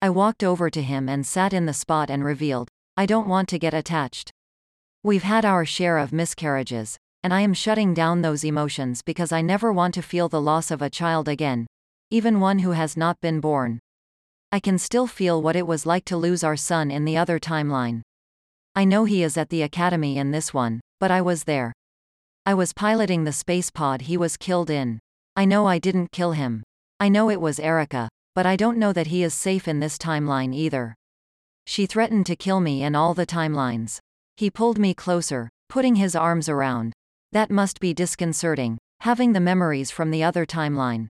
I walked over to him and sat in the spot and revealed, I don't want to get attached. We've had our share of miscarriages, and I am shutting down those emotions because I never want to feel the loss of a child again, even one who has not been born. I can still feel what it was like to lose our son in the other timeline. I know he is at the academy in this one, but I was there. I was piloting the space pod he was killed in. I know I didn't kill him. I know it was Erica, but I don't know that he is safe in this timeline either. She threatened to kill me in all the timelines. He pulled me closer, putting his arms around. That must be disconcerting, having the memories from the other timeline.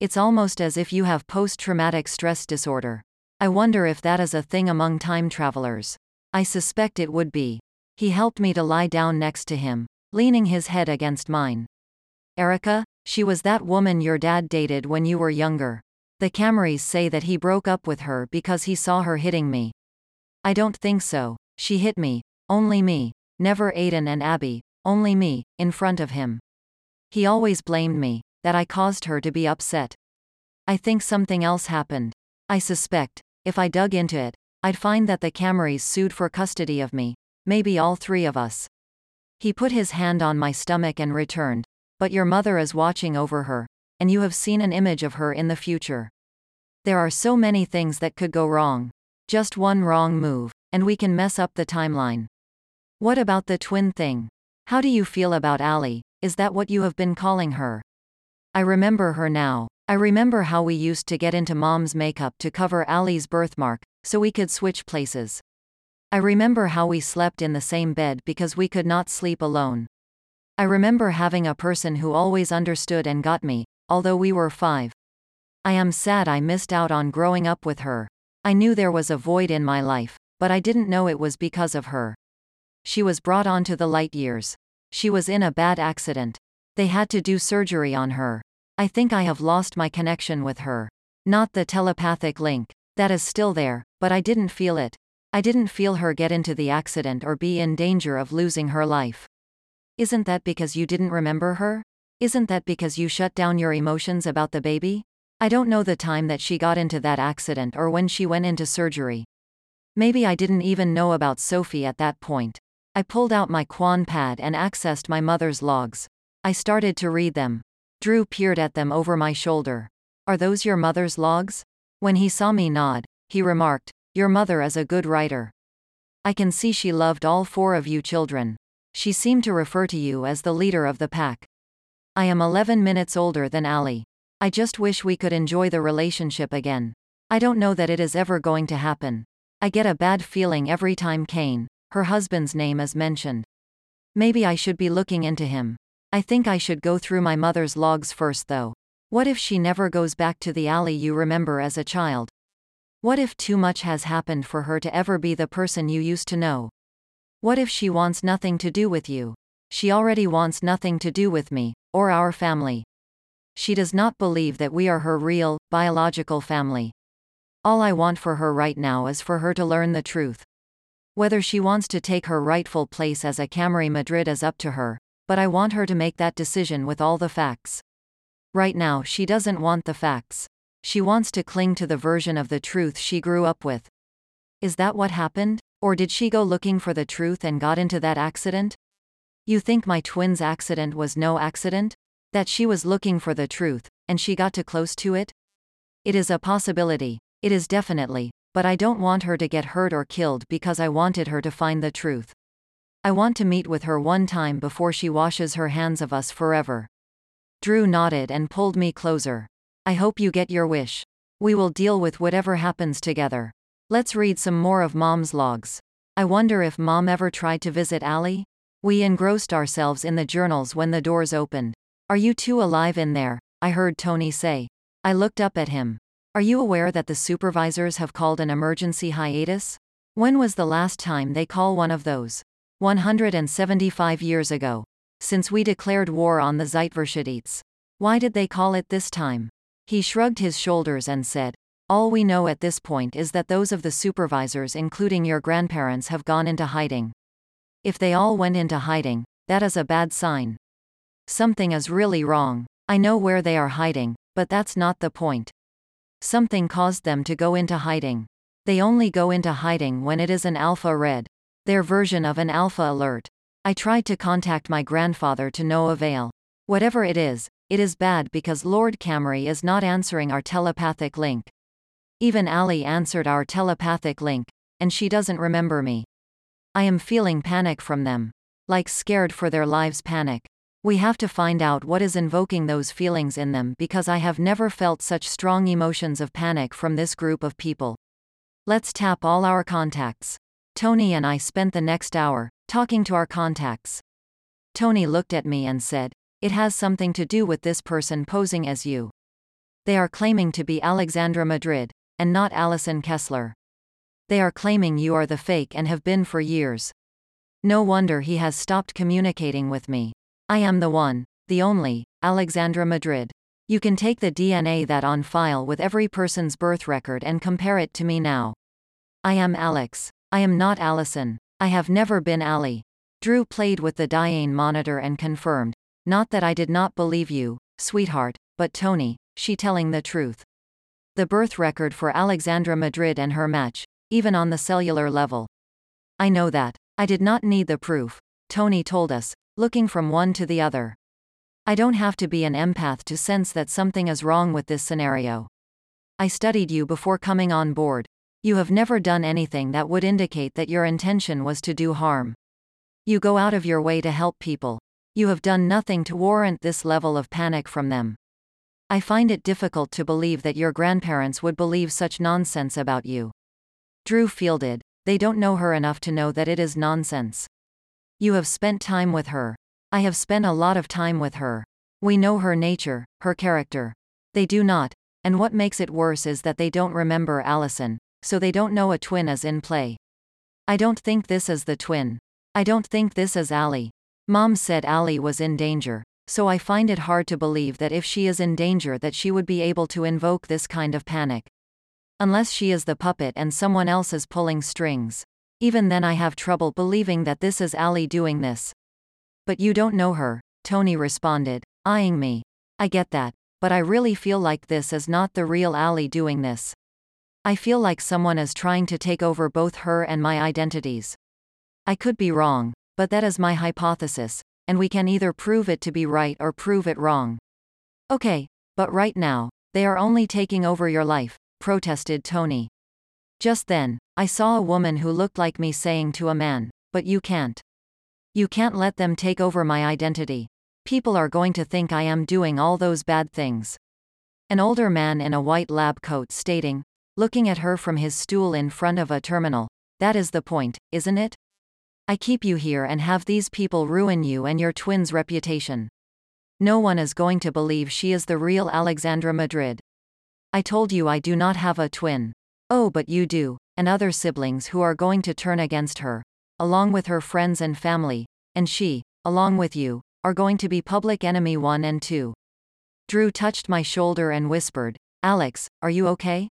It's almost as if you have post traumatic stress disorder. I wonder if that is a thing among time travelers. I suspect it would be. He helped me to lie down next to him, leaning his head against mine. Erica, she was that woman your dad dated when you were younger. The Camrys say that he broke up with her because he saw her hitting me. I don't think so. She hit me. Only me. Never Aiden and Abby. Only me, in front of him. He always blamed me that I caused her to be upset. I think something else happened. I suspect, if I dug into it, I'd find that the Camrys sued for custody of me, maybe all three of us. He put his hand on my stomach and returned, but your mother is watching over her, and you have seen an image of her in the future. There are so many things that could go wrong. Just one wrong move, and we can mess up the timeline. What about the twin thing? How do you feel about Ali? Is that what you have been calling her? I remember her now. I remember how we used to get into mom's makeup to cover Ali's birthmark, so we could switch places. I remember how we slept in the same bed because we could not sleep alone. I remember having a person who always understood and got me, although we were five. I am sad I missed out on growing up with her. I knew there was a void in my life, but I didn't know it was because of her. She was brought onto the light years. She was in a bad accident. They had to do surgery on her. I think I have lost my connection with her. Not the telepathic link. That is still there, but I didn't feel it. I didn't feel her get into the accident or be in danger of losing her life. Isn't that because you didn't remember her? Isn't that because you shut down your emotions about the baby? I don't know the time that she got into that accident or when she went into surgery. Maybe I didn't even know about Sophie at that point. I pulled out my Quan pad and accessed my mother's logs. I started to read them. Drew peered at them over my shoulder. Are those your mother's logs? When he saw me nod, he remarked, Your mother is a good writer. I can see she loved all four of you children. She seemed to refer to you as the leader of the pack. I am 11 minutes older than Allie. I just wish we could enjoy the relationship again. I don't know that it is ever going to happen. I get a bad feeling every time Kane, her husband's name is mentioned. Maybe I should be looking into him. I think I should go through my mother's logs first though. What if she never goes back to the Ali you remember as a child? What if too much has happened for her to ever be the person you used to know? What if she wants nothing to do with you? She already wants nothing to do with me, or our family. She does not believe that we are her real, biological family. All I want for her right now is for her to learn the truth. Whether she wants to take her rightful place as a Camry Madrid is up to her, but I want her to make that decision with all the facts. Right now, she doesn't want the facts. She wants to cling to the version of the truth she grew up with. Is that what happened? Or did she go looking for the truth and got into that accident? You think my twin's accident was no accident? That she was looking for the truth, and she got too close to it? It is a possibility. It is definitely, but I don't want her to get hurt or killed because I wanted her to find the truth. I want to meet with her one time before she washes her hands of us forever. Drew nodded and pulled me closer. I hope you get your wish. We will deal with whatever happens together. Let's read some more of Mom's logs. I wonder if Mom ever tried to visit Allie? We engrossed ourselves in the journals when the doors opened. Are you two alive in there? I heard Tony say. I looked up at him. Are you aware that the supervisors have called an emergency hiatus? When was the last time they call one of those? 175 years ago. Since we declared war on the Zeitverschuldits. Why did they call it this time? He shrugged his shoulders and said, All we know at this point is that those of the supervisors, including your grandparents, have gone into hiding. If they all went into hiding, that is a bad sign. Something is really wrong. I know where they are hiding, but that's not the point. Something caused them to go into hiding. They only go into hiding when it is an alpha red. Their version of an alpha alert. I tried to contact my grandfather to no avail. Whatever it is, it is bad because Lord Camry is not answering our telepathic link. Even Ali answered our telepathic link, and she doesn't remember me. I am feeling panic from them. Like scared for their lives panic. We have to find out what is invoking those feelings in them because I have never felt such strong emotions of panic from this group of people. Let's tap all our contacts. Tony and I spent the next hour talking to our contacts. Tony looked at me and said, It has something to do with this person posing as you. They are claiming to be Alexandra Madrid, and not Alison Kessler. They are claiming you are the fake and have been for years. No wonder he has stopped communicating with me. I am the one, the only, Alexandra Madrid. You can take the DNA that on file with every person's birth record and compare it to me now. I am Alex. I am not Allison. I have never been Ali. Drew played with the Diane monitor and confirmed. Not that I did not believe you, sweetheart, but Tony, she telling the truth. The birth record for Alexandra Madrid and her match, even on the cellular level. I know that. I did not need the proof, Tony told us, looking from one to the other. I don't have to be an empath to sense that something is wrong with this scenario. I studied you before coming on board. You have never done anything that would indicate that your intention was to do harm. You go out of your way to help people. You have done nothing to warrant this level of panic from them. I find it difficult to believe that your grandparents would believe such nonsense about you. Drew fielded, they don't know her enough to know that it is nonsense. You have spent time with her. I have spent a lot of time with her. We know her nature, her character. They do not, and what makes it worse is that they don't remember Allison, so they don't know a twin is in play. I don't think this is the twin. I don't think this is Ali. Mom said Ali was in danger, so I find it hard to believe that if she is in danger that she would be able to invoke this kind of panic. Unless she is the puppet and someone else is pulling strings. Even then I have trouble believing that this is Ali doing this. But you don't know her, Tony responded, eyeing me. I get that, but I really feel like this is not the real Ali doing this. I feel like someone is trying to take over both her and my identities. I could be wrong, but that is my hypothesis, and we can either prove it to be right or prove it wrong. Okay, but right now, they are only taking over your life, protested Tony. Just then, I saw a woman who looked like me saying to a man, But you can't. You can't let them take over my identity. People are going to think I am doing all those bad things. An older man in a white lab coat stating, looking at her from his stool in front of a terminal, That is the point, isn't it? I keep you here and have these people ruin you and your twin's reputation. No one is going to believe she is the real Alexandra Madrid. I told you I do not have a twin. Oh, but you do, and other siblings who are going to turn against her, along with her friends and family, and she, along with you, are going to be public enemy 1 and 2. Drew touched my shoulder and whispered, Alex, are you okay?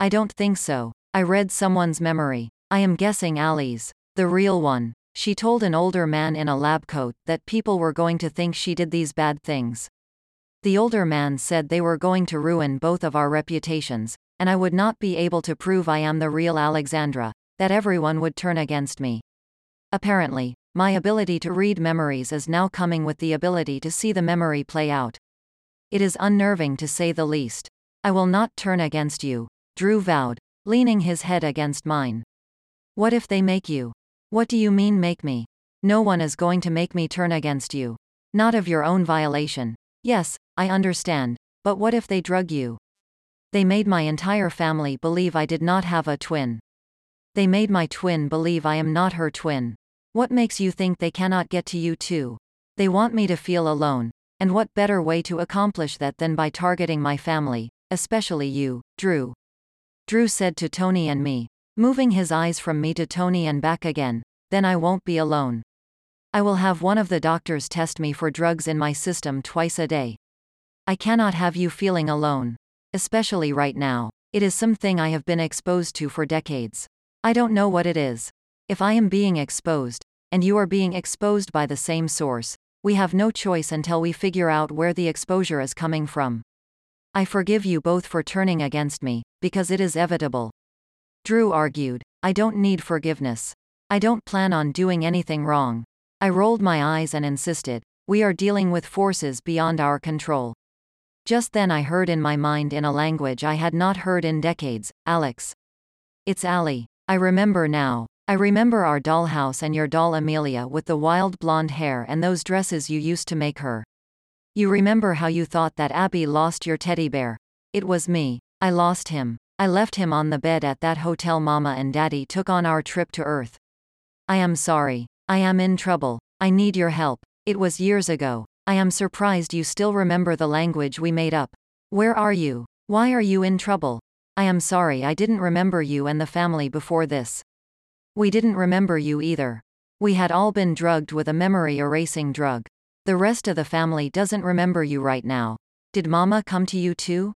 I don't think so. I read someone's memory. I am guessing Ali's. The real one. She told an older man in a lab coat that people were going to think she did these bad things. The older man said they were going to ruin both of our reputations, and I would not be able to prove I am the real Alexandra, that everyone would turn against me. Apparently, my ability to read memories is now coming with the ability to see the memory play out. It is unnerving to say the least. I will not turn against you, Drew vowed, leaning his head against mine. What if they make you? What do you mean make me? No one is going to make me turn against you. Not of your own violation, Yes, I understand, but what if they drug you? They made my entire family believe I did not have a twin. They made my twin believe I am not her twin. What makes you think they cannot get to you too? They want me to feel alone, and what better way to accomplish that than by targeting my family, especially you, Drew? Drew said to Tony and me, moving his eyes from me to Tony and back again, then I won't be alone. I will have one of the doctors test me for drugs in my system twice a day. I cannot have you feeling alone. Especially right now. It is something I have been exposed to for decades. I don't know what it is. If I am being exposed, and you are being exposed by the same source, we have no choice until we figure out where the exposure is coming from. I forgive you both for turning against me, because it is inevitable. Drew argued, I don't need forgiveness. I don't plan on doing anything wrong. I rolled my eyes and insisted, We are dealing with forces beyond our control. Just then I heard in my mind in a language I had not heard in decades, Alex. It's Ali. I remember now. I remember our dollhouse and your doll Amelia with the wild blonde hair and those dresses you used to make her. You remember how you thought that Abby lost your teddy bear. It was me. I lost him. I left him on the bed at that hotel Mama and Daddy took on our trip to Earth. I am sorry. I am in trouble. I need your help. It was years ago. I am surprised you still remember the language we made up. Where are you? Why are you in trouble? I am sorry I didn't remember you and the family before this. We didn't remember you either. We had all been drugged with a memory erasing drug. The rest of the family doesn't remember you right now. Did Mama come to you too?